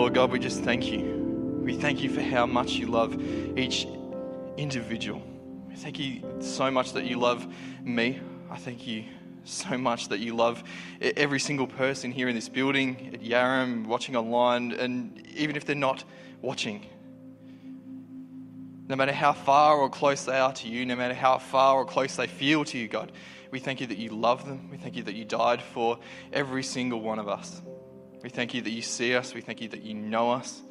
Lord God, we just thank you. We thank you for how much you love each individual. We thank you so much that you love me. I thank you so much that you love every single person here in this building, at Yarram, watching online, and even if they're not watching. No matter how far or close they are to you, no matter how far or close they feel to you, God, we thank you that you love them. We thank you that you died for every single one of us. We thank you that you see us. We thank you that you know us.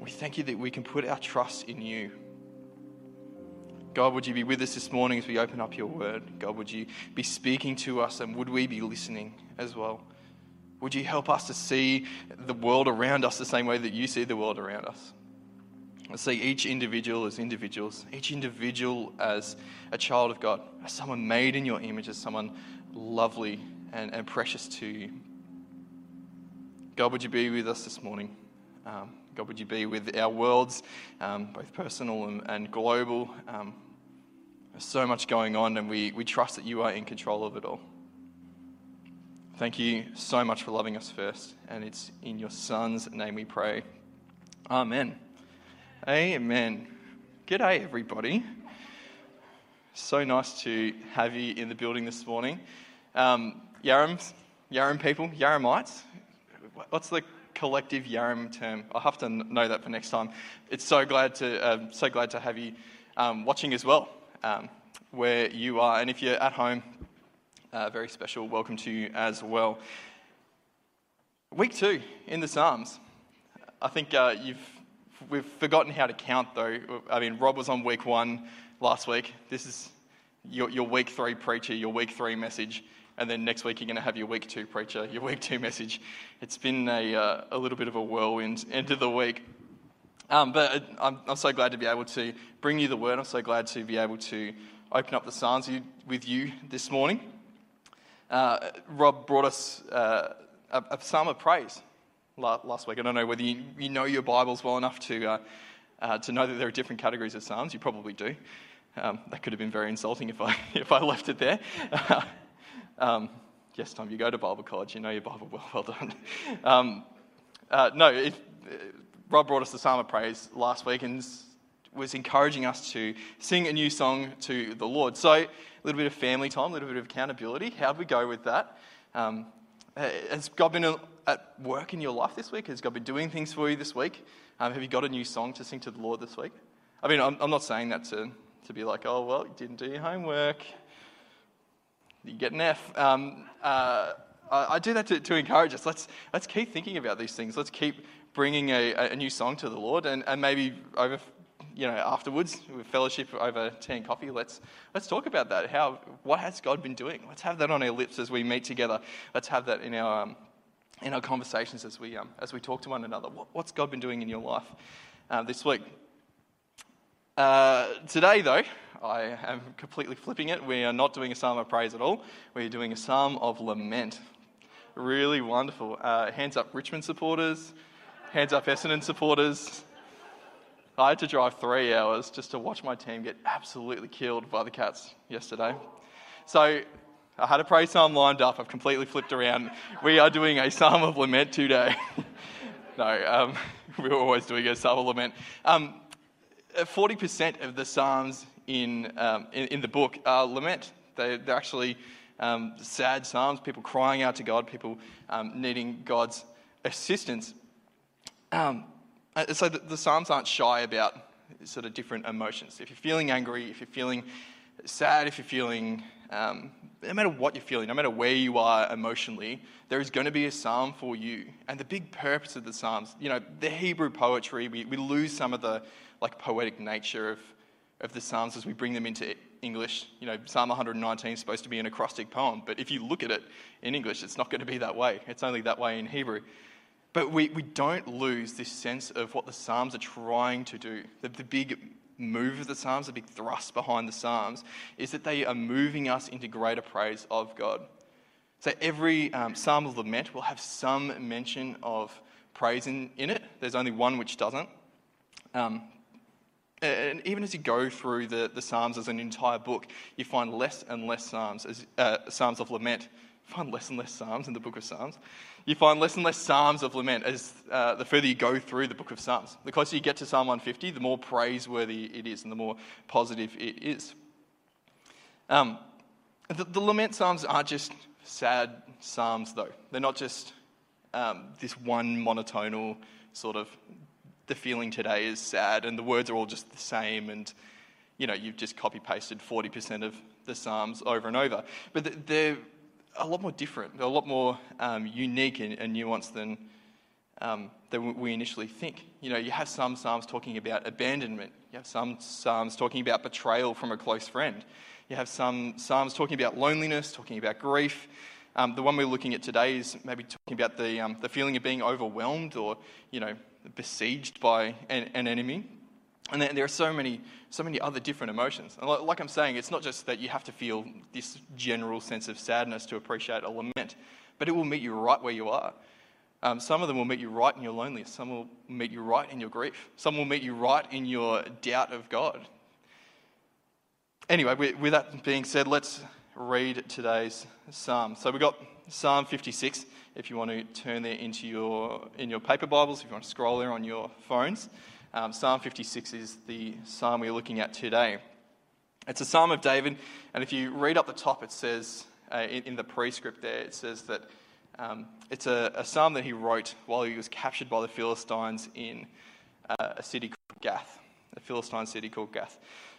We thank you that we can put our trust in you. God, would you be with us this morning as we open up your word? God, would you be speaking to us and would we be listening as well? Would you help us to see the world around us the same way that you see the world around us? See each individual as individuals, each individual as a child of God, as someone made in your image, as someone lovely and, and precious to you. God, would you be with us this morning? Um, God, would you be with our worlds, um, both personal and, and global? Um, there's so much going on, and we, we trust that you are in control of it all. Thank you so much for loving us first, and it's in your Son's name we pray. Amen. Amen. G'day, everybody. So nice to have you in the building this morning. Um, Yarram, Yarram people, Yarramites. What's the collective Yarram term? I'll have to know that for next time. It's so glad to uh, so glad to have you um, watching as well um, where you are. And if you're at home, uh, very special welcome to you as well. Week two in the Psalms. I think uh, you've we've forgotten how to count though. I mean, Rob was on week one last week. This is your, your week three preacher, your week three message, and then next week you're going to have your week two preacher, your week two message. It's been a, uh, a little bit of a whirlwind end of the week. Um, but I'm, I'm, so glad to be able to bring you the word. I'm so glad to be able to open up the Psalms with you this morning. Uh, Rob brought us uh, a, a, psalm of praise last week. I don't know whether you, you know your Bibles well enough to, uh, uh, to know that there are different categories of psalms. You probably do. Um, that could have been very insulting if I, if I left it there. um, yes, Tom, you go to Bible college, you know your Bible well. Well done. Um, uh, no, it, Rob brought us the Psalm of Praise last week and was encouraging us to sing a new song to the Lord. So, a little bit of family time, a little bit of accountability. How'd we go with that? Um, has God been at work in your life this week? Has God been doing things for you this week? Um, have you got a new song to sing to the Lord this week? I mean, I'm, I'm not saying that to, to be like, oh, well, you didn't do your homework. You get an F. Um, uh, I, do that to, to encourage us. Let's, let's keep thinking about these things. Let's keep bringing a, a new song to the Lord, and, and maybe over, you know, afterwards with fellowship over tea and coffee, let's let's talk about that. How what has God been doing? Let's have that on our lips as we meet together. Let's have that in our um, in our conversations as we um, as we talk to one another. What, what's God been doing in your life uh, this week? Uh, today, though, I am completely flipping it. We are not doing a psalm of praise at all. We are doing a psalm of lament. Really wonderful. Uh, hands up, Richmond supporters. Hands up, Essendon supporters. I had to drive three hours just to watch my team get absolutely killed by the Cats yesterday. So I had a praise psalm lined up. I've completely flipped around. We are doing a psalm of lament today. no, um, we were always doing a psalm of lament. Um, 40% of the psalms in, um, in, in, the book are lament. They, are actually um, sad psalms, people crying out to God, people um, needing God's assistance. Um, uh, so the, the, Psalms aren't shy about sort of different emotions. If you're feeling angry, if you're feeling sad, if you're feeling, um, no matter what you're feeling, no matter where you are emotionally, there is going to be a psalm for you. And the big purpose of the Psalms, you know, the Hebrew poetry, we, we lose some of the like poetic nature of, of the Psalms as we bring them into English. You know, Psalm 119 is supposed to be an acrostic poem, but if you look at it in English, it's not going to be that way. It's only that way in Hebrew. But we, we don't lose this sense of what the Psalms are trying to do. The, the big move of the Psalms, the big thrust behind the Psalms, is that they are moving us into greater praise of God. So every um, Psalm of Lament will have some mention of praise in, in it. There's only one which doesn't. Um, and even as you go through the, the Psalms as an entire book, you find less and less Psalms, as, uh, Psalms of lament find less and less Psalms in the book of Psalms. You find less and less Psalms of lament as uh, the further you go through the book of Psalms. The closer you get to Psalm 150, the more praiseworthy it is and the more positive it is. Um, the, the, lament Psalms aren't just sad Psalms, though. They're not just um, this one monotonal sort of the feeling today is sad and the words are all just the same and you know you've just copy pasted 40% of the psalms over and over but they're a lot more different a lot more um, unique and, and, nuanced than um, than we initially think. You know you have some psalms talking about abandonment. You have some psalms talking about betrayal from a close friend. You have some psalms talking about loneliness talking about grief. Um, the one we're looking at today is maybe talking about the, um, the feeling of being overwhelmed or, you know, besieged by an, an enemy. And then there are so many, so many other different emotions. And like I'm saying, it's not just that you have to feel this general sense of sadness to appreciate a lament, but it will meet you right where you are. Um, some of them will meet you right in your loneliness. Some will meet you right in your grief. Some will meet you right in your doubt of God. Anyway, with, with that being said, let's read today's psalm. So we've got Psalm 56. If you want to turn there into your in your paper Bibles, if you want to scroll there on your phones, um, Psalm 56 is the psalm we're looking at today. It's a psalm of David, and if you read up the top, it says uh, in, in, the prescript there, it says that um, it's a, a, psalm that he wrote while he was captured by the Philistines in uh, a city called Gath, a Philistine city called Gath.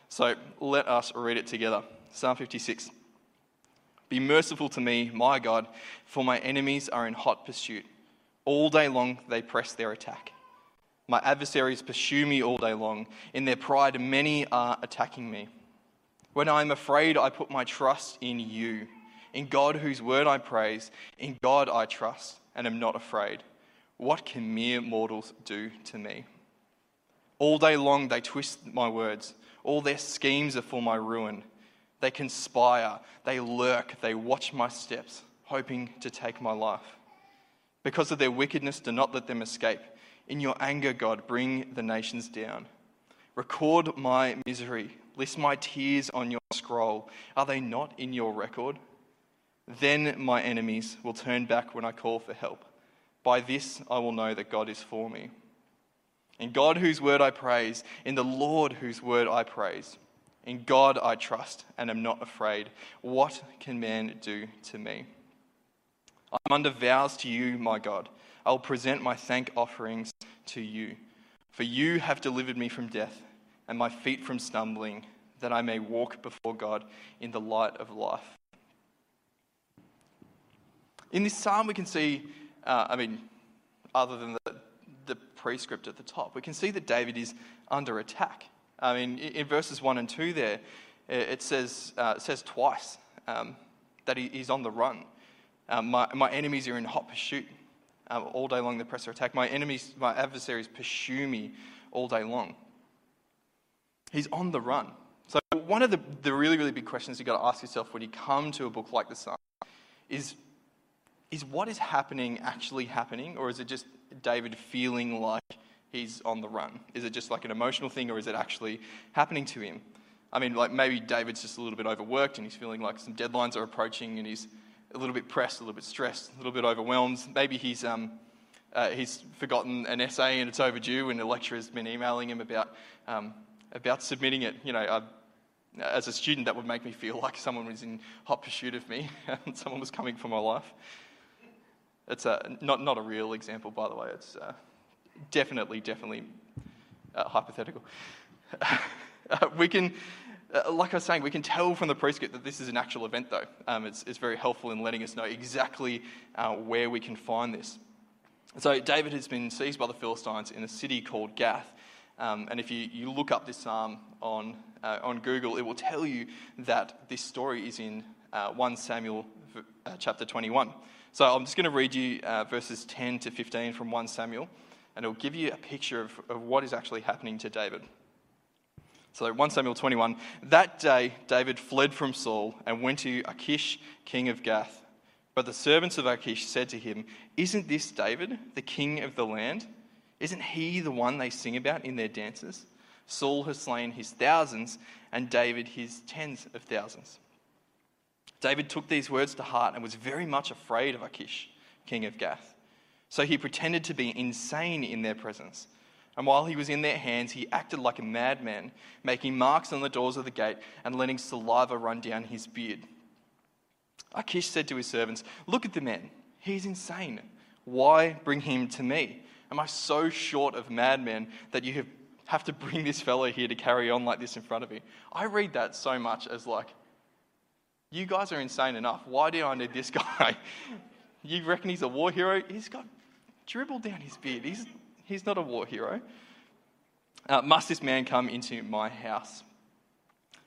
So let us read it together. Psalm 56. Be merciful to me, my God, for my enemies are in hot pursuit. All day long they press their attack. My adversaries pursue me all day long. In their pride, many are attacking me. When I am afraid, I put my trust in you. In God, whose word I praise, in God I trust and am not afraid. What can mere mortals do to me? All day long they twist my words. All their schemes are for my ruin. They conspire, they lurk, they watch my steps, hoping to take my life. Because of their wickedness, do not let them escape. In your anger, God, bring the nations down. Record my misery. List my tears on your scroll. Are they not in your record? Then my enemies will turn back when I call for help. By this I will know that God is for me. In God, whose word I praise, in the Lord, whose word I praise. In God I trust and am not afraid. What can man do to me? I'm under vows to you, my God. I will present my thank offerings to you. For you have delivered me from death and my feet from stumbling, that I may walk before God in the light of life. In this psalm, we can see, uh, I mean, other than the, the prescript at the top, we can see that David is under attack. I mean, in verses 1 and 2 there, it says, uh, says twice um, that he, he's on the run. Um, my, my enemies are in hot pursuit. Um, all day long, the press attack. My enemies, my adversaries pursue me all day long. He's on the run. So, one of the, the really, really big questions you've got to ask yourself when you come to a book like the Psalm is, is what is happening actually happening, or is it just David feeling like he's on the run? Is it just like an emotional thing or is it actually happening to him? I mean, like maybe David's just a little bit overworked and he's feeling like some deadlines are approaching and he's a little bit pressed, a little bit stressed, a little bit overwhelmed. Maybe he's, um, uh, he's forgotten an essay and it's overdue and the lecturer's been emailing him about, um, about submitting it. You know, as a student, that would make me feel like someone was in hot pursuit of me and someone was coming for my life. It's a, not, not a real example, by the way. It's, uh, definitely, definitely uh, hypothetical. uh, we can, uh, like I was saying, we can tell from the prescript that this is an actual event, though. Um, it's, it's, very helpful in letting us know exactly uh, where we can find this. So, David has been seized by the Philistines in a city called Gath. Um, and if you, you look up this psalm on, uh, on Google, it will tell you that this story is in uh, 1 Samuel chapter 21. So I'm just going to read you verses 10 to 15 from 1 Samuel and it'll give you a picture of, of what is actually happening to David. So 1 Samuel 21. That day, David fled from Saul and went to Achish, king of Gath. But the servants of Achish said to him, Isn't this David, the king of the land? Isn't he the one they sing about in their dances? Saul has slain his thousands, and David his tens of thousands. David took these words to heart and was very much afraid of Achish, king of Gath. So he pretended to be insane in their presence. And while he was in their hands, he acted like a madman, making marks on the doors of the gate and letting saliva run down his beard. Achish said to his servants, Look at the man. He's insane. Why bring him to me? Am I so short of madmen that you have, have to bring this fellow here to carry on like this in front of me? I read that so much as like, you guys are insane enough. Why do I need this guy? you reckon he's a war hero? He's got dribble down his beard. He's, he's not a war hero. Uh, must this man come into my house?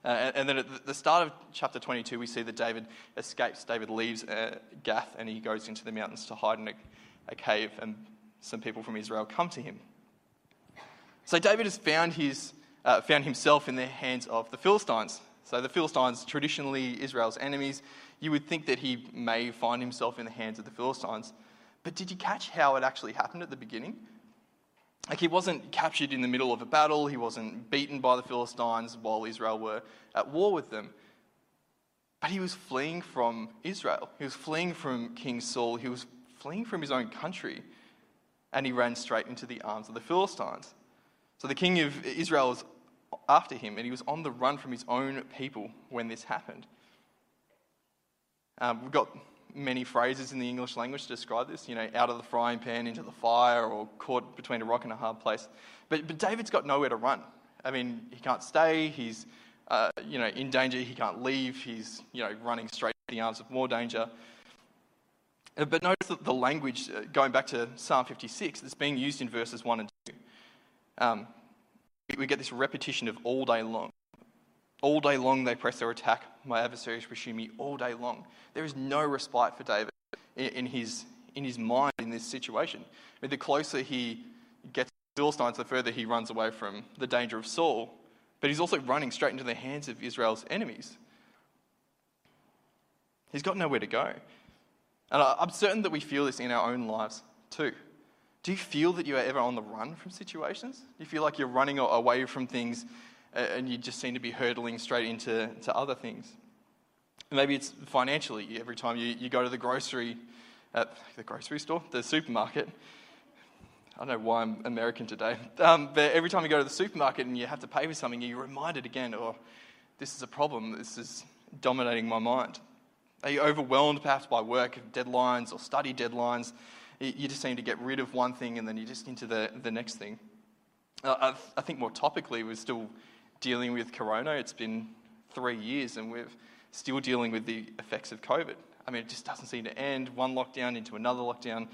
Uh, and then at the start of chapter 22, we see that David escapes. David leaves uh, Gath and he goes into the mountains to hide in a, a, cave, and some people from Israel come to him. So David has found, his, uh, found himself in the hands of the Philistines. So the Philistines, traditionally Israel's enemies, you would think that he may find himself in the hands of the Philistines. But did you catch how it actually happened at the beginning? Like he wasn't captured in the middle of a battle, he wasn't beaten by the Philistines while Israel were at war with them. But he was fleeing from Israel. He was fleeing from King Saul. He was fleeing from his own country. And he ran straight into the arms of the Philistines. So the king of Israel was after him, and he was on the run from his own people when this happened. Um, we've got many phrases in the English language to describe this, you know, out of the frying pan into the fire or caught between a rock and a hard place. But, but David's got nowhere to run. I mean, he can't stay, he's, uh, you know, in danger, he can't leave, he's, you know, running straight to the arms of more danger. Uh, but notice that the language, uh, going back to Psalm 56, that's being used in verses 1 and 2. Um, we get this repetition of all day long. All day long they press their attack. My adversaries pursue me all day long. There is no respite for David in his, in his mind in this situation. I mean, the closer he gets to Philistines, the further he runs away from the danger of Saul. But he's also running straight into the hands of Israel's enemies. He's got nowhere to go. And I'm certain that we feel this in our own lives too. Do you feel that you are ever on the run from situations? Do you feel like you're running away from things and you just seem to be hurtling straight into to other things? Maybe it's financially. Every time you, you go to the grocery, uh, the grocery store, the supermarket. I don't know why I'm American today, um, but every time you go to the supermarket and you have to pay for something, you're reminded again, oh, this is a problem. This is dominating my mind. Are you overwhelmed perhaps by work deadlines or study deadlines? you just seem to get rid of one thing and then you're just into the, the next thing. Uh, I, think more topically, we're still dealing with corona. It's been three years and we're still dealing with the effects of COVID. I mean, it just doesn't seem to end. One lockdown into another lockdown.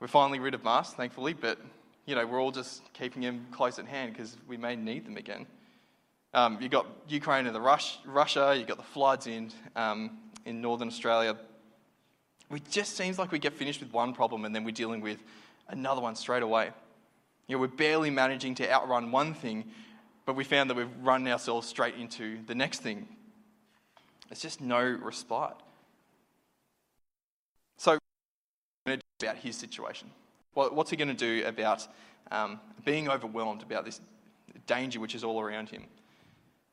We're finally rid of masks, thankfully, but you know, we're all just keeping them close at hand because we may need them again. Um, you've got Ukraine and the Rush, Russia, you've got the floods in, um, in northern Australia. It just seems like we get finished with one problem and then we're dealing with another one straight away. You know, we're barely managing to outrun one thing, but we found that we've run ourselves straight into the next thing. It's just no respite. So, about his situation. What's he going to do about um, being overwhelmed about this danger which is all around him?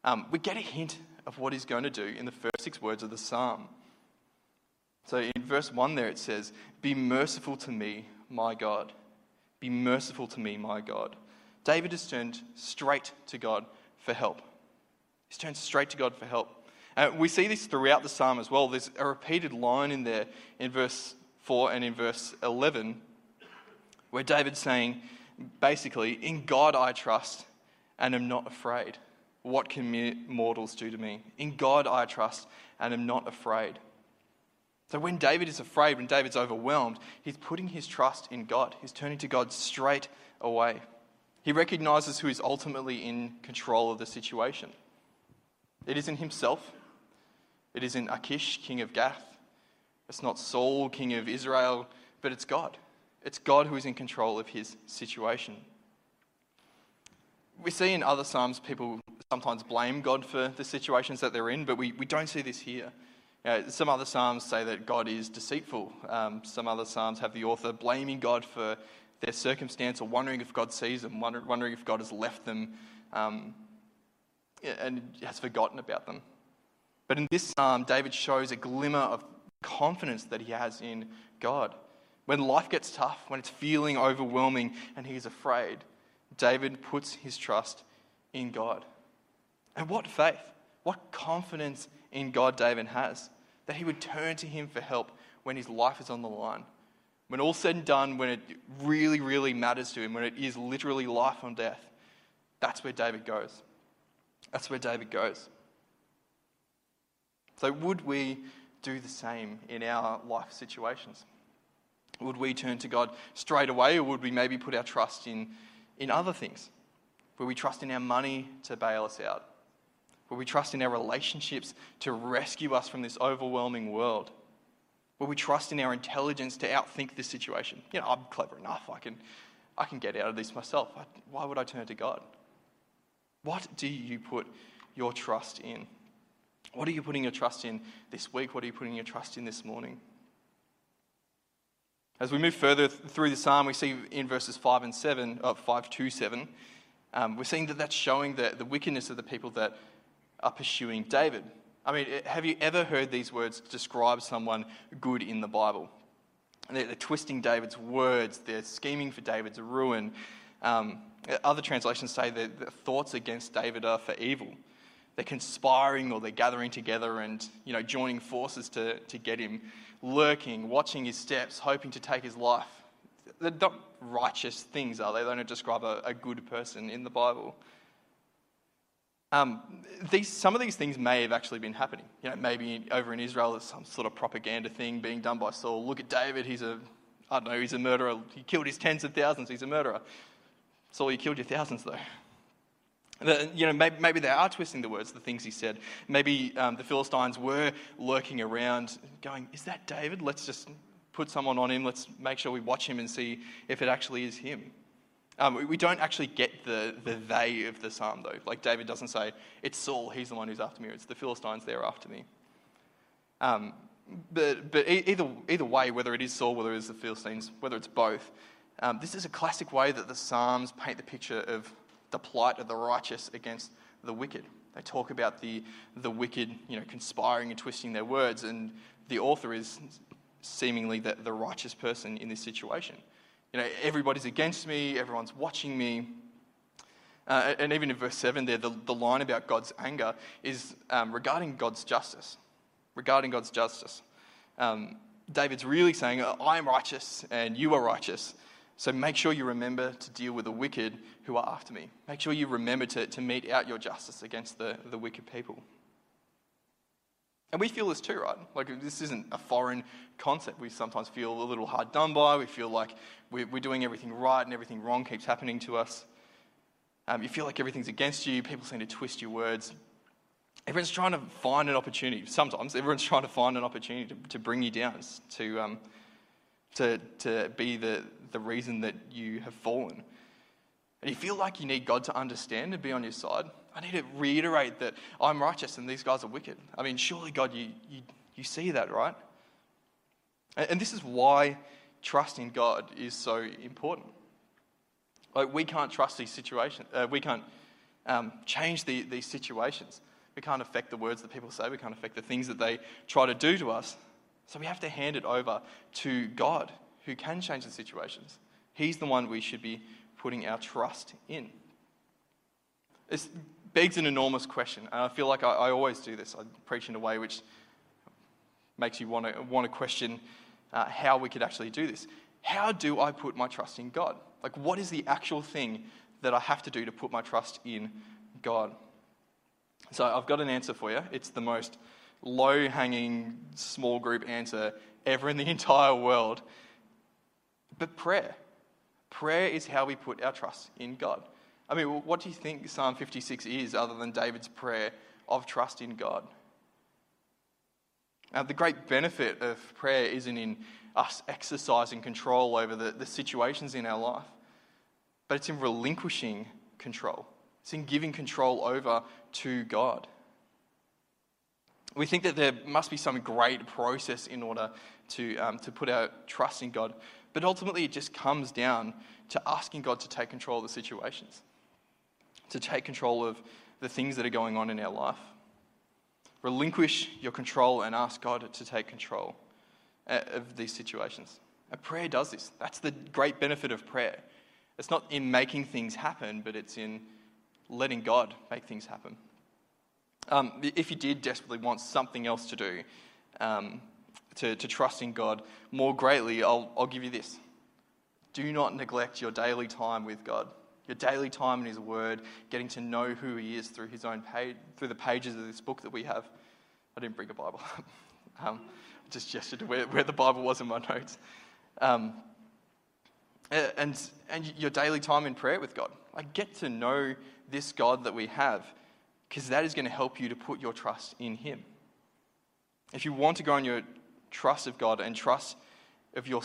Um, we get a hint of what he's going to do in the first six words of the psalm. So in verse 1 there it says, Be merciful to me, my God. Be merciful to me, my God. David has turned straight to God for help. He's turned straight to God for help. Uh, we see this throughout the psalm as well. There's a repeated line in there in verse 4 and in verse 11 where David's saying, basically, In God I trust and am not afraid. What can mortals do to me? In God I trust and am not afraid. So when David is afraid, when David's overwhelmed, he's putting his trust in God. He's turning to God straight away. He recognizes who is ultimately in control of the situation. It isn't himself, it isn't Achish, king of Gath. It's not Saul, king of Israel, but it's God. It's God who is in control of his situation. We see in other Psalms people sometimes blame God for the situations that they're in, but we, we don't see this here. Some other Psalms say that God is deceitful. Um, some other Psalms have the author blaming God for their circumstance or wondering if God sees them, wondering if God has left them um, and has forgotten about them. But in this psalm, David shows a glimmer of confidence that he has in God. When life gets tough, when it's feeling overwhelming and he's afraid, David puts his trust in God. And what faith, what confidence in God David has that he would turn to him for help when his life is on the line. When all said and done, when it really, really matters to him, when it is literally life or death, that's where David goes. That's where David goes. So, would we do the same in our life situations? Would we turn to God straight away, or would we maybe put our trust in, in other things? Would we trust in our money to bail us out? Would we trust in our relationships to rescue us from this overwhelming world? Will we trust in our intelligence to outthink this situation? You know, I'm clever enough. I can, I can get out of this myself. Why would I turn to God? What do you put your trust in? What are you putting your trust in this week? What are you putting your trust in this morning? As we move further through the psalm, we see in verses 5 and 7, uh, 5 to 7, um, we're seeing that that's showing the, the wickedness of the people that are pursuing David. I mean, have you ever heard these words describe someone good in the Bible? They're, they're twisting David's words, they're scheming for David's ruin. Um, other translations say that the thoughts against David are for evil they're conspiring or they're gathering together and you know joining forces to, to get him lurking watching his steps hoping to take his life they're not righteous things are they they don't describe a, a good person in the bible um, these, some of these things may have actually been happening. You know, maybe over in Israel, there's some sort of propaganda thing being done by Saul. Look at David, he's a, I don't know, he's a murderer. He killed his tens of thousands, he's a murderer. Saul, you killed your thousands, though. You know, maybe, maybe, they are twisting the words, the things he said. Maybe um, the Philistines were lurking around, going, Is that David? Let's just put someone on him. Let's make sure we watch him and see if it actually is him. Um, we don't actually get the, the they of the psalm, though. Like David doesn't say, It's Saul, he's the one who's after me, it's the Philistines, they're after me. Um, but but either, either way, whether it is Saul, whether it is the Philistines, whether it's both, um, this is a classic way that the Psalms paint the picture of the plight of the righteous against the wicked. They talk about the, the wicked, you know, conspiring and twisting their words, and the author is seemingly the, the righteous person in this situation. You know, everybody's against me, everyone's watching me. Uh, and even in verse 7 there, the, the line about God's anger is um, regarding God's justice. Regarding God's justice. Um, David's really saying, I am righteous and you are righteous. So make sure you remember to deal with the wicked who are after me. Make sure you remember to, to mete out your justice against the, the wicked people. And we feel this too, right? Like, this isn't a foreign concept. We sometimes feel a little hard done by. We feel like we're, doing everything right and everything wrong keeps happening to us. Um, you feel like everything's against you. People seem to twist your words. Everyone's trying to find an opportunity. Sometimes everyone's trying to find an opportunity to, to bring you down, to, um, to, to be the, the reason that you have fallen. And you feel like you need God to understand and be on your side. I need to reiterate that I'm righteous and these guys are wicked. I mean, surely, God, you, you, you see that, right? And, and this is why trust in God is so important. Like, we can't trust these situations, uh, we can't um, change the, these situations. We can't affect the words that people say, we can't affect the things that they try to do to us. So we have to hand it over to God who can change the situations. He's the one we should be putting our trust in. It begs an enormous question, and I feel like I, I always do this. I preach in a way which makes you want to, want to question uh, how we could actually do this. How do I put my trust in God? Like, what is the actual thing that I have to do to put my trust in God? So, I've got an answer for you. It's the most low hanging small group answer ever in the entire world. But prayer. Prayer is how we put our trust in God. I mean, what do you think Psalm 56 is other than David's prayer of trust in God? Now, the great benefit of prayer isn't in us exercising control over the, the situations in our life, but it's in relinquishing control. It's in giving control over to God. We think that there must be some great process in order to, um, to put our trust in God. But ultimately, it just comes down to asking God to take control of the situations, to take control of the things that are going on in our life. Relinquish your control and ask God to take control uh, of these situations. And prayer does this. That's the great benefit of prayer. It's not in making things happen, but it's in letting God make things happen. Um, if you did desperately want something else to do, um, to, to trust in God more greatly, I'll, I'll give you this. Do not neglect your daily time with God your daily time in His Word, getting to know who He is through His own page, through the pages of this book that we have. I didn't bring a Bible. um, I just gestured to where, where, the Bible was in my notes. Um, and, and your daily time in prayer with God. Like, get to know this God that we have, because that is going to help you to put your trust in Him. If you want to go on your trust of God and trust of your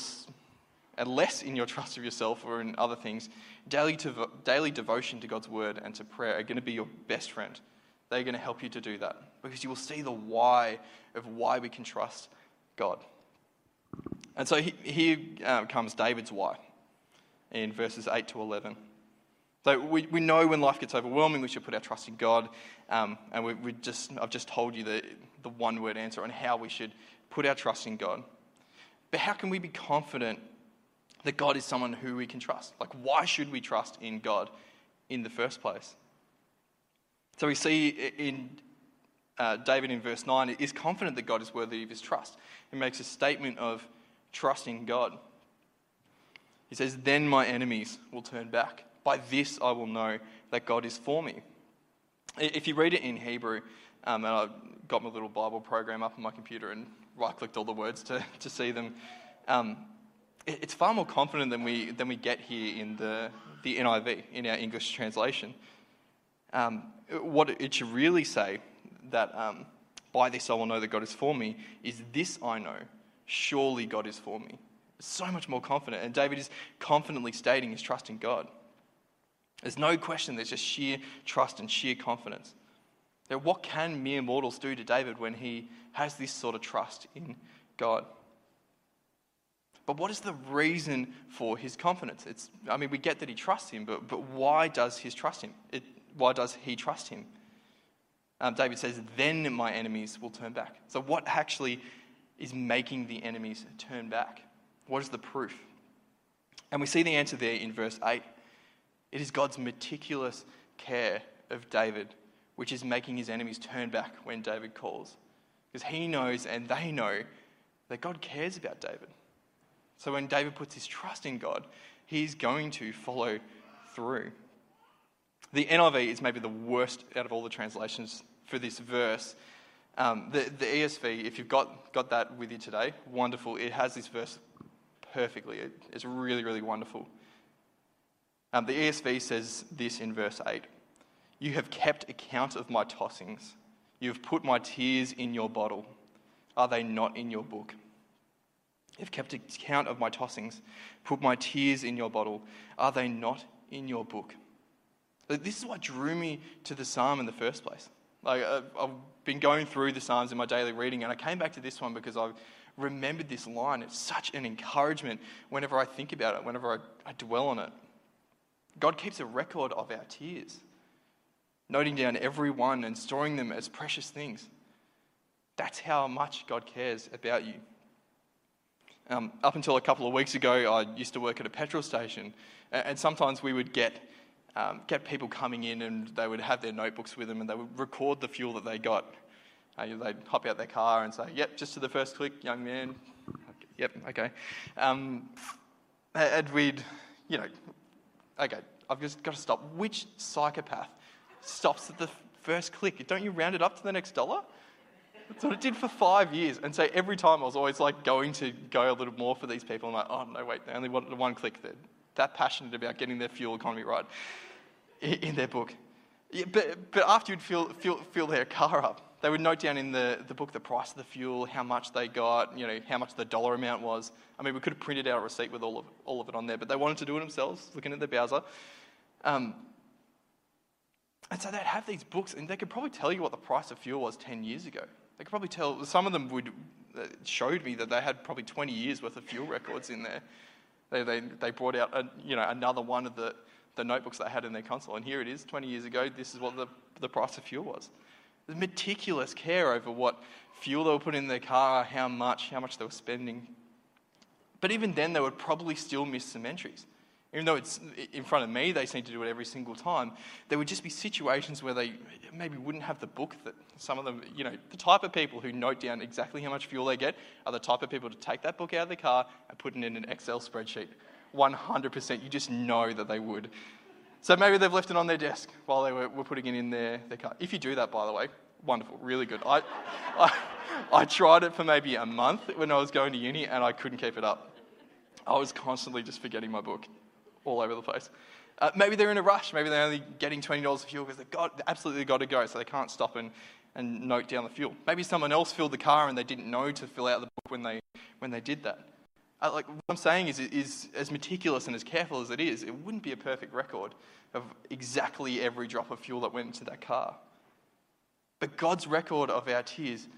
and less in your trust of yourself or in other things, daily, to, daily devotion to God's word and to prayer are going to be your best friend. They're going to help you to do that because you will see the why of why we can trust God. And so here uh, comes David's why in verses 8 to 11. So we, we know when life gets overwhelming, we should put our trust in God. Um, and we, we just, I've just told you the, the one word answer on how we should put our trust in God. But how can we be confident that God is someone who we can trust. Like, why should we trust in God in the first place? So we see in uh, David in verse 9 is confident that God is worthy of his trust. He makes a statement of trusting God. He says, Then my enemies will turn back. By this I will know that God is for me. If you read it in Hebrew, um, and I got my little Bible program up on my computer and right clicked all the words to, to see them. Um, it's far more confident than we, than we get here in the, the NIV, in our English translation. Um, what it should really say, that um, by this I will know that God is for me, is this I know, surely God is for me. so much more confident. And David is confidently stating his trust in God. There's no question, there's just sheer trust and sheer confidence. Now, what can mere mortals do to David when he has this sort of trust in God? But what is the reason for his confidence? It's, I mean, we get that he trusts him, but, but why does his trust him? It, why does he trust him? Um, David says, then my enemies will turn back. So, what actually is making the enemies turn back? What is the proof? And we see the answer there in verse 8. It is God's meticulous care of David, which is making his enemies turn back when David calls. Because he knows and they know that God cares about David. So when David puts his trust in God, he's going to follow through. The NIV is maybe the worst out of all the translations for this verse. Um, the, the ESV, if you've got, got that with you today, wonderful. It has this verse perfectly. It, it's really, really wonderful. Um, the ESV says this in verse 8 You have kept account of my tossings, you have put my tears in your bottle. Are they not in your book? You've kept account of my tossings, put my tears in your bottle. Are they not in your book? This is what drew me to the psalm in the first place. Like, uh, I've been going through the psalms in my daily reading, and I came back to this one because I remembered this line. It's such an encouragement whenever I think about it, whenever I, I dwell on it. God keeps a record of our tears, noting down every one and storing them as precious things. That's how much God cares about you. Um, up until a couple of weeks ago, I used to work at a petrol station, and sometimes we would get um, get people coming in, and they would have their notebooks with them, and they would record the fuel that they got. Uh, they'd hop out their car and say, "Yep, just to the first click, young man." Yep, okay. Um, and we'd, you know, okay, I've just got to stop. Which psychopath stops at the first click? Don't you round it up to the next dollar? That's what it did for five years. And so every time I was always like going to go a little more for these people. I'm like, oh, no, wait, they only wanted one click. They're that passionate about getting their fuel economy right in their book. Yeah, but, but after you'd fill, fill, fill their car up, they would note down in the, the book the price of the fuel, how much they got, you know, how much the dollar amount was. I mean, we could have printed out a receipt with all of, all of it on there, but they wanted to do it themselves, looking at the bowser. Um, and so they'd have these books, and they could probably tell you what the price of fuel was 10 years ago. They could probably tell, some of them would, uh, showed me that they had probably 20 years worth of fuel records in there. They, they, they brought out a, you know, another one of the, the notebooks they had in their console, and here it is, 20 years ago, this is what the, the price of fuel was. Meticulous care over what fuel they were putting in their car, how much, how much they were spending. But even then, they would probably still miss some entries. Even though it's in front of me, they seem to do it every single time. There would just be situations where they maybe wouldn't have the book that some of them, you know, the type of people who note down exactly how much fuel they get are the type of people to take that book out of the car and put it in an Excel spreadsheet. 100%, you just know that they would. So maybe they've left it on their desk while they were, were putting it in their, their car. If you do that, by the way, wonderful, really good. I, I, I tried it for maybe a month when I was going to uni and I couldn't keep it up. I was constantly just forgetting my book all over the place. Uh, maybe they're in a rush. Maybe they're only getting $20 of fuel because they've got, they absolutely got to go, so they can't stop and, and note down the fuel. Maybe someone else filled the car and they didn't know to fill out the book when they, when they did that. Uh, like what I'm saying is, is, as meticulous and as careful as it is, it wouldn't be a perfect record of exactly every drop of fuel that went into that car. But God's record of our tears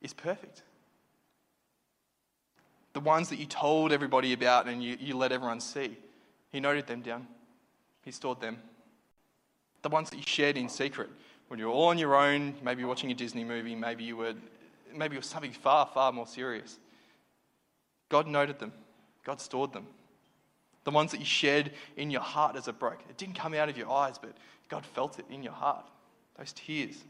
is perfect. The ones that you told everybody about and you, you let everyone see, He noted them down. He stored them. The ones that you shared in secret when you were all on your own, maybe watching a Disney movie, maybe you were, maybe it was something far, far more serious. God noted them. God stored them. The ones that you shed in your heart as it broke. It didn't come out of your eyes, but God felt it in your heart. Those tears.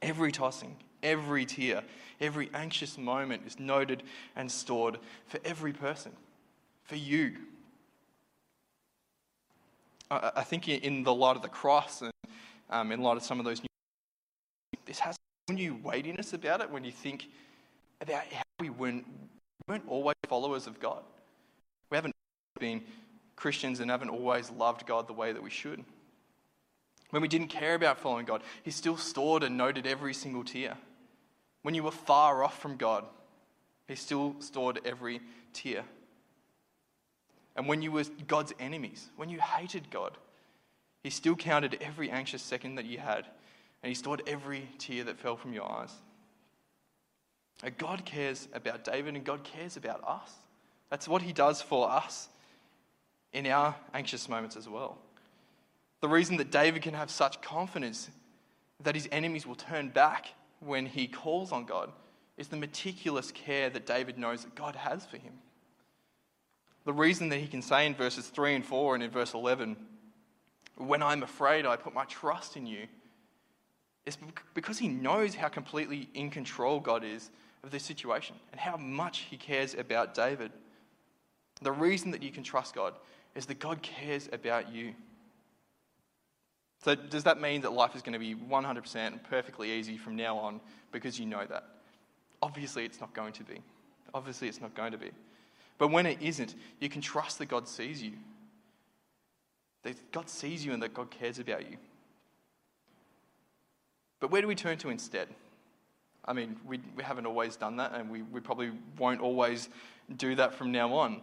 Every tossing, every tear, every anxious moment is noted and stored for every person, for you. I think in the light of the cross and um, in light of some of those, new, this has a new weightiness about it when you think about how we weren't, we weren't always followers of God. We haven't been Christians and haven't always loved God the way that we should. When we didn't care about following God, He still stored and noted every single tear. When you were far off from God, He still stored every tear. And when you were God's enemies, when you hated God, He still counted every anxious second that you had, and He stored every tear that fell from your eyes. God cares about David, and God cares about us. That's what He does for us in our anxious moments as well. The reason that David can have such confidence that his enemies will turn back when he calls on God is the meticulous care that David knows that God has for him. The reason that he can say in verses 3 and 4 and in verse 11, When I'm afraid, I put my trust in you, is because he knows how completely in control God is of this situation and how much he cares about David. The reason that you can trust God is that God cares about you. So, does that mean that life is going to be 100% perfectly easy from now on because you know that? Obviously, it's not going to be. Obviously, it's not going to be. But when it isn't, you can trust that God sees you. That God sees you and that God cares about you. But where do we turn to instead? I mean, we, we haven't always done that, and we, we probably won't always do that from now on.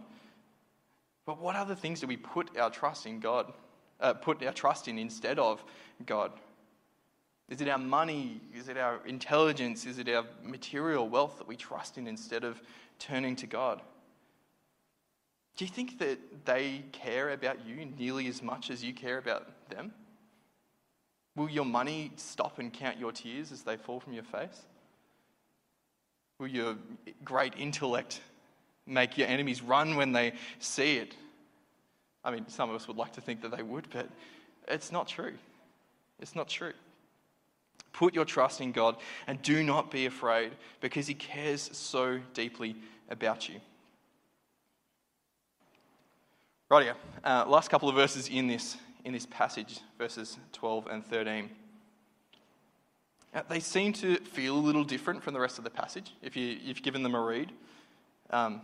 But what other things do we put our trust in God? Uh, put our trust in instead of God? Is it our money? Is it our intelligence? Is it our material wealth that we trust in instead of turning to God? Do you think that they care about you nearly as much as you care about them? Will your money stop and count your tears as they fall from your face? Will your great intellect make your enemies run when they see it? I mean, some of us would like to think that they would, but it's not true. It's not true. Put your trust in God and do not be afraid because He cares so deeply about you. Right here, uh, last couple of verses in this, in this passage, verses 12 and 13. They seem to feel a little different from the rest of the passage if you, you've given them a read. Um,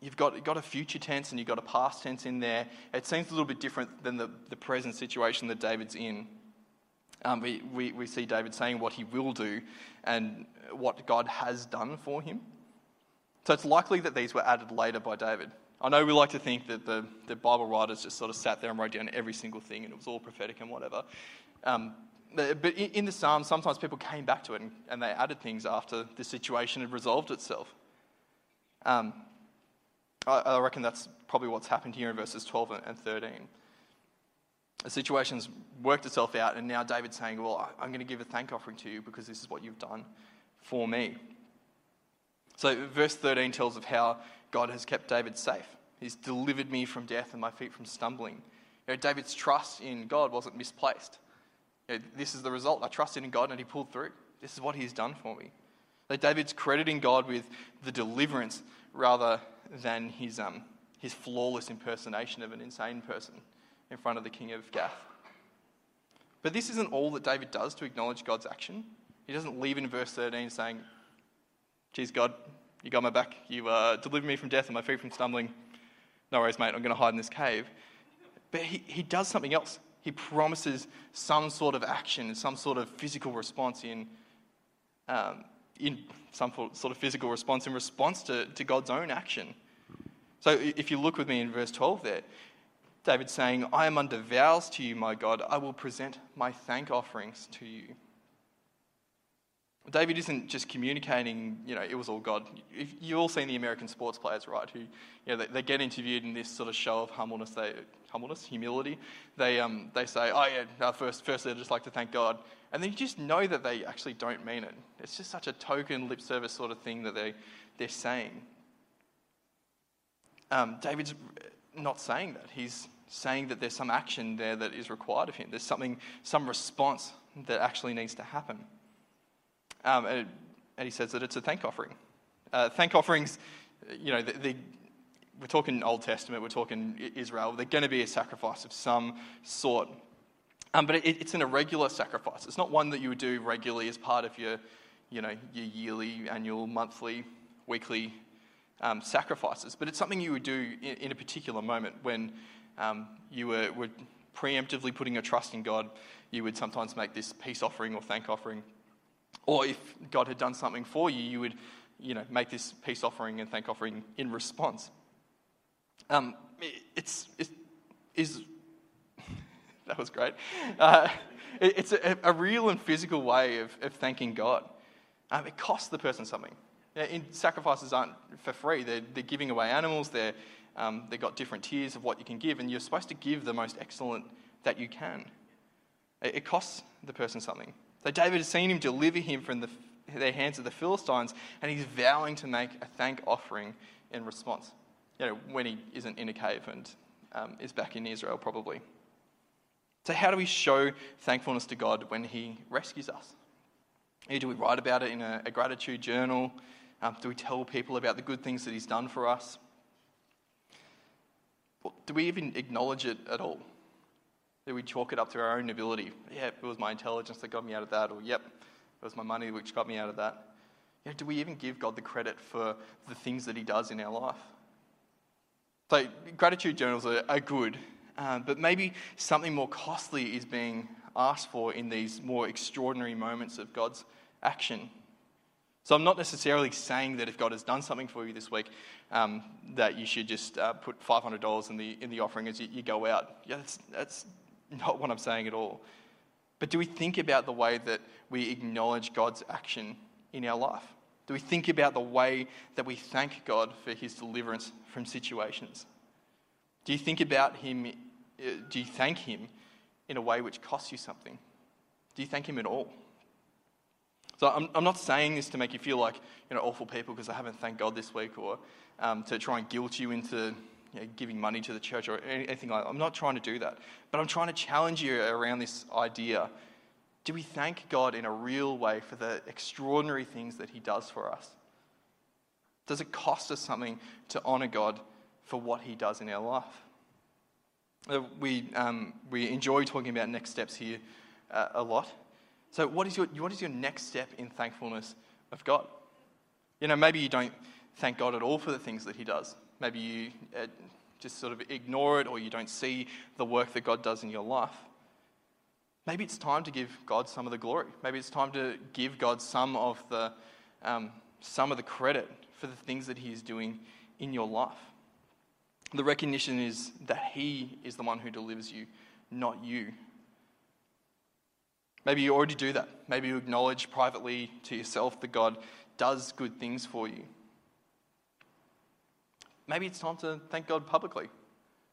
you've got, got a future tense and you've got a past tense in there. It seems a little bit different than the, the present situation that David's in. Um, we, we, we see David saying what he will do and what God has done for him. So it's likely that these were added later by David. I know we like to think that the, the Bible writers just sort of sat there and wrote down every single thing and it was all prophetic and whatever. Um, but in the Psalms, sometimes people came back to it and, they added things after the situation had resolved itself. Um, I, I, reckon that's probably what's happened here in verses 12 and 13. the situation's worked itself out, and now David's saying, Well, I'm going to give a thank offering to you because this is what you've done for me. So, verse 13 tells of how God has kept David safe. He's delivered me from death and my feet from stumbling. You know, David's trust in God wasn't misplaced. You know, this is the result. I trusted in God and he pulled through. This is what he's done for me. Like David's crediting God with the deliverance rather than his, um, his flawless impersonation of an insane person in front of the king of Gath. But this isn't all that David does to acknowledge God's action. He doesn't leave in verse 13 saying, Geez, God, you got my back. You uh, delivered me from death and my feet from stumbling. No worries, mate, I'm going to hide in this cave. But he, he does something else. He promises some sort of action, some sort of physical response in, um, in some sort of physical response in response to, to God's own action. So if you look with me in verse 12 there, David's saying, I am under vows to you, my God. I will present my thank offerings to you. David isn't just communicating, you know, it was all God. You've all seen the American sports players, right? Who, you know, they, they, get interviewed in this sort of show of humbleness, they, humbleness, humility. They, um, they say, oh yeah, no, first, firstly, I'd just like to thank God. And then you just know that they actually don't mean it. It's just such a token lip service sort of thing that they, they're saying. Um, David's not saying that. He's saying that there's some action there that is required of him. There's something, some response that actually needs to happen. Um, and, and, he says that it's a thank offering. Uh, thank offerings, you know, they, they, we're talking Old Testament, we're talking Israel, they're going to be a sacrifice of some sort. Um, but it, it's an irregular sacrifice. It's not one that you would do regularly as part of your, you know, your yearly, annual, monthly, weekly um, sacrifices. But it's something you would do in, in a particular moment when um, you were, were preemptively putting your trust in God. You would sometimes make this peace offering or thank offering or if God had done something for you, you would, you know, make this peace offering and thank offering in response. Um, it's, it's is that was great. Uh, it, it's a, a, real and physical way of, of thanking God. Um, it costs the person something. in, sacrifices aren't for free. They're, they're giving away animals. They're, um, they've got different tiers of what you can give, and you're supposed to give the most excellent that you can. It, it costs the person something. So David has seen him deliver him from the, their hands of the Philistines, and he's vowing to make a thank offering in response. You know, when he isn't in a cave and um, is back in Israel, probably. So, how do we show thankfulness to God when He rescues us? Do we write about it in a, a gratitude journal? Um, do we tell people about the good things that He's done for us? do we even acknowledge it at all? That we chalk it up to our own ability. Yeah, it was my intelligence that got me out of that, or yep, it was my money which got me out of that. Yeah, do we even give God the credit for the things that He does in our life? So, gratitude journals are, are good, um, but maybe something more costly is being asked for in these more extraordinary moments of God's action. So, I'm not necessarily saying that if God has done something for you this week, um, that you should just uh, put $500 in the, in the offering as you, you go out. Yeah, that's, that's not what I'm saying at all. But do we think about the way that we acknowledge God's action in our life? Do we think about the way that we thank God for his deliverance from situations? Do you think about him, uh, do you thank him in a way which costs you something? Do you thank him at all? So I'm, I'm not saying this to make you feel like you know awful people because I haven't thanked God this week, or um, to try and guilt you into you know, giving money to the church or anything like that. I'm not trying to do that. But I'm trying to challenge you around this idea. Do we thank God in a real way for the extraordinary things that He does for us? Does it cost us something to honor God for what He does in our life? Uh, we, um, we enjoy talking about next steps here uh, a lot. So, what is, your, what is your next step in thankfulness of God? You know, maybe you don't thank God at all for the things that He does. Maybe you uh, just sort of ignore it or you don't see the work that God does in your life. Maybe it's time to give God some of the glory. Maybe it's time to give God some of the, um, some of the credit for the things that He is doing in your life. The recognition is that He is the one who delivers you, not you. Maybe you already do that. Maybe you acknowledge privately to yourself that God does good things for you. Maybe it's time to thank God publicly.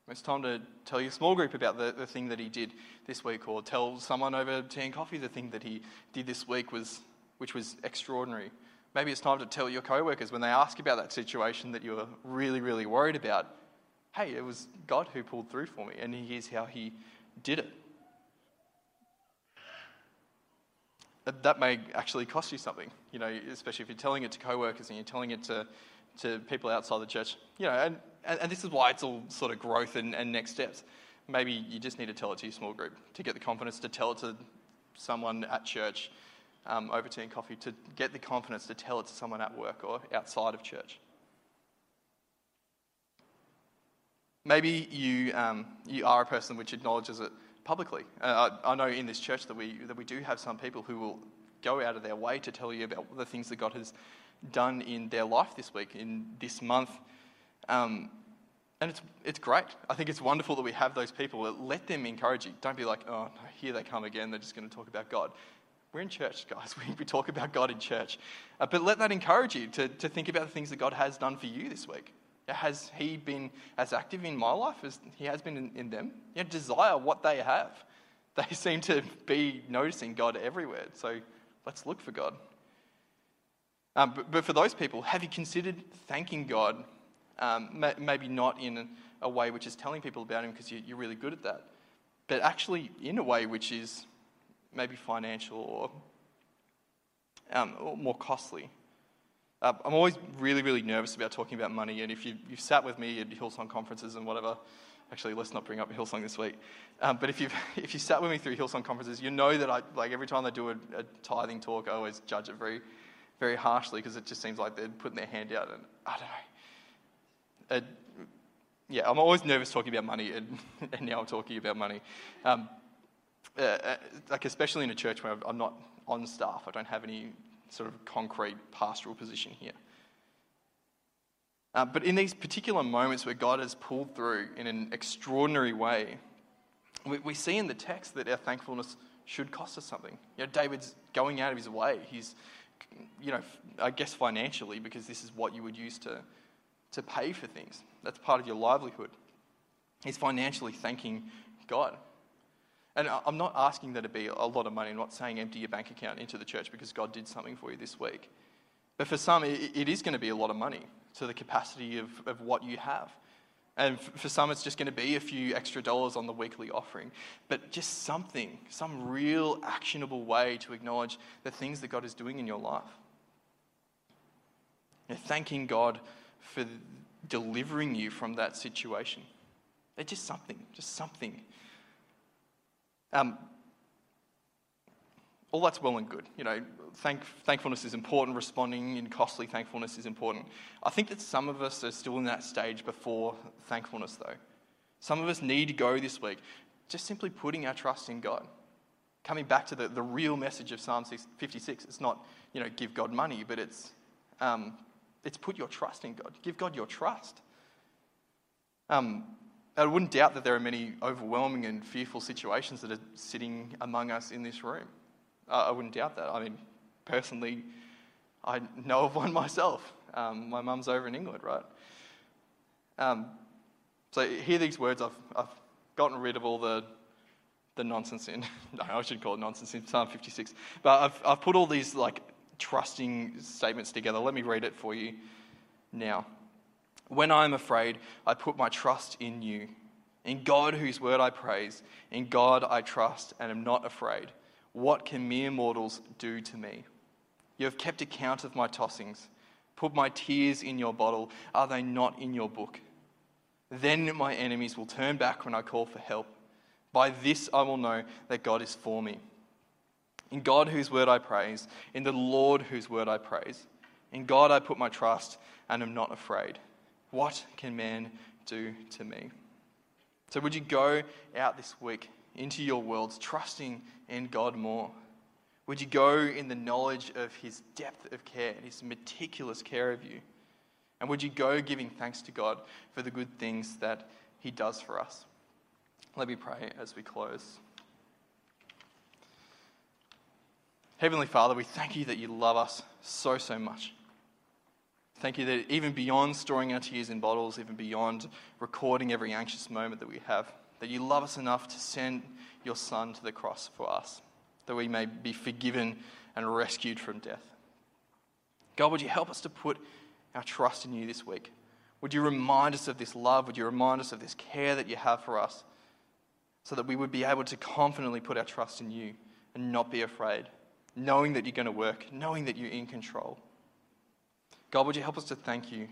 It's time to tell your small group about the, the thing that he did this week, or tell someone over tea and coffee the thing that he did this week, was, which was extraordinary. Maybe it's time to tell your co-workers when they ask about that situation that you were really, really worried about, hey, it was God who pulled through for me, and here's how he did it. That may actually cost you something, you know, especially if you're telling it to co-workers and you're telling it to, to people outside the church. You know, and, and this is why it's all sort of growth and, and next steps. Maybe you just need to tell it to your small group to get the confidence to tell it to someone at church um, over tea and coffee, to get the confidence to tell it to someone at work or outside of church. Maybe you, um, you are a person which acknowledges it publicly. Uh, I, I, know in this church that we, that we do have some people who will go out of their way to tell you about the things that God has done in their life this week, in this month. Um, and it's, it's great. I think it's wonderful that we have those people. Let them encourage you. Don't be like, oh, here they come again. They're just going to talk about God. We're in church, guys. We, we talk about God in church. Uh, but let that encourage you to, to think about the things that God has done for you this week. Has He been as active in my life as He has been in, in them? Desire what they have. They seem to be noticing God everywhere. So let's look for God. Um, but, but, for those people, have you considered thanking God? Um, maybe not in a way which is telling people about Him because you, you're really good at that, but actually in a way which is maybe financial or, um, or more costly. Uh, I'm always really, really nervous about talking about money, and if you, you've sat with me at Hillsong conferences and whatever, actually, let's not bring up Hillsong this week. Um, but if you've, if you sat with me through Hillsong conferences, you know that I, like every time I do a, a tithing talk, I always judge it very, very harshly because it just seems like they're putting their hand out, and I don't know. yeah, I'm always nervous talking about money, and, and now I'm talking about money. Um, uh, uh, like especially in a church where I'm not on staff, I don't have any sort of concrete pastoral position here. Uh, but in these particular moments where God has pulled through in an extraordinary way, we, we, see in the text that our thankfulness should cost us something. You know, David's going out of his way. He's, you know, I guess financially, because this is what you would use to, to pay for things. That's part of your livelihood. He's financially thanking God. And I'm not asking that it be a lot of money. I'm not saying empty your bank account into the church because God did something for you this week. But for some, it is going to be a lot of money to the capacity of, of what you have. And for some, it's just going to be a few extra dollars on the weekly offering. But just something, some real actionable way to acknowledge the things that God is doing in your life. You thanking God for delivering you from that situation. It's just something, just something um, all that's well and good. You know, thank, thankfulness is important, responding in costly thankfulness is important. I think that some of us are still in that stage before thankfulness, though. Some of us need to go this week just simply putting our trust in God. Coming back to the, the real message of Psalm 56, it's not, you know, give God money, but it's, um, it's put your trust in God. Give God your trust. Um, I wouldn't doubt that there are many overwhelming and fearful situations that are sitting among us in this room. Uh, I wouldn't doubt that. I mean, personally, I know of one myself. Um, my mum's over in England, right? Um, so hear these words. I've, I've gotten rid of all the, the nonsense in. no, I should call it nonsense in Psalm 56. But I've, I've put all these like trusting statements together. Let me read it for you now. When I am afraid, I put my trust in you. In God, whose word I praise, in God I trust and am not afraid. What can mere mortals do to me? You have kept account of my tossings, put my tears in your bottle. Are they not in your book? Then my enemies will turn back when I call for help. By this I will know that God is for me. In God, whose word I praise, in the Lord, whose word I praise. In God I put my trust and am not afraid. What can man do to me? So, would you go out this week into your worlds trusting in God more? Would you go in the knowledge of his depth of care and his meticulous care of you? And would you go giving thanks to God for the good things that he does for us? Let me pray as we close. Heavenly Father, we thank you that you love us so, so much. Thank you that even beyond storing our tears in bottles, even beyond recording every anxious moment that we have, that you love us enough to send your Son to the cross for us, that we may be forgiven and rescued from death. God, would you help us to put our trust in you this week? Would you remind us of this love? Would you remind us of this care that you have for us so that we would be able to confidently put our trust in you and not be afraid, knowing that you're going to work, knowing that you're in control? God, would you help us to thank you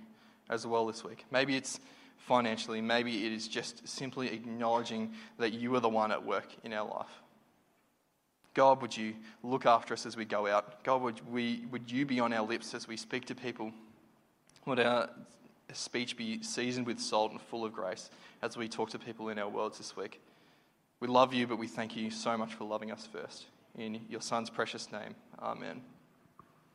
as well this week? Maybe it's financially, maybe it is just simply acknowledging that you are the one at work in our life. God, would you look after us as we go out? God, would, we, would you be on our lips as we speak to people? Would our speech be seasoned with salt and full of grace as we talk to people in our worlds this week? We love you, but we thank you so much for loving us first. In your Son's precious name, amen.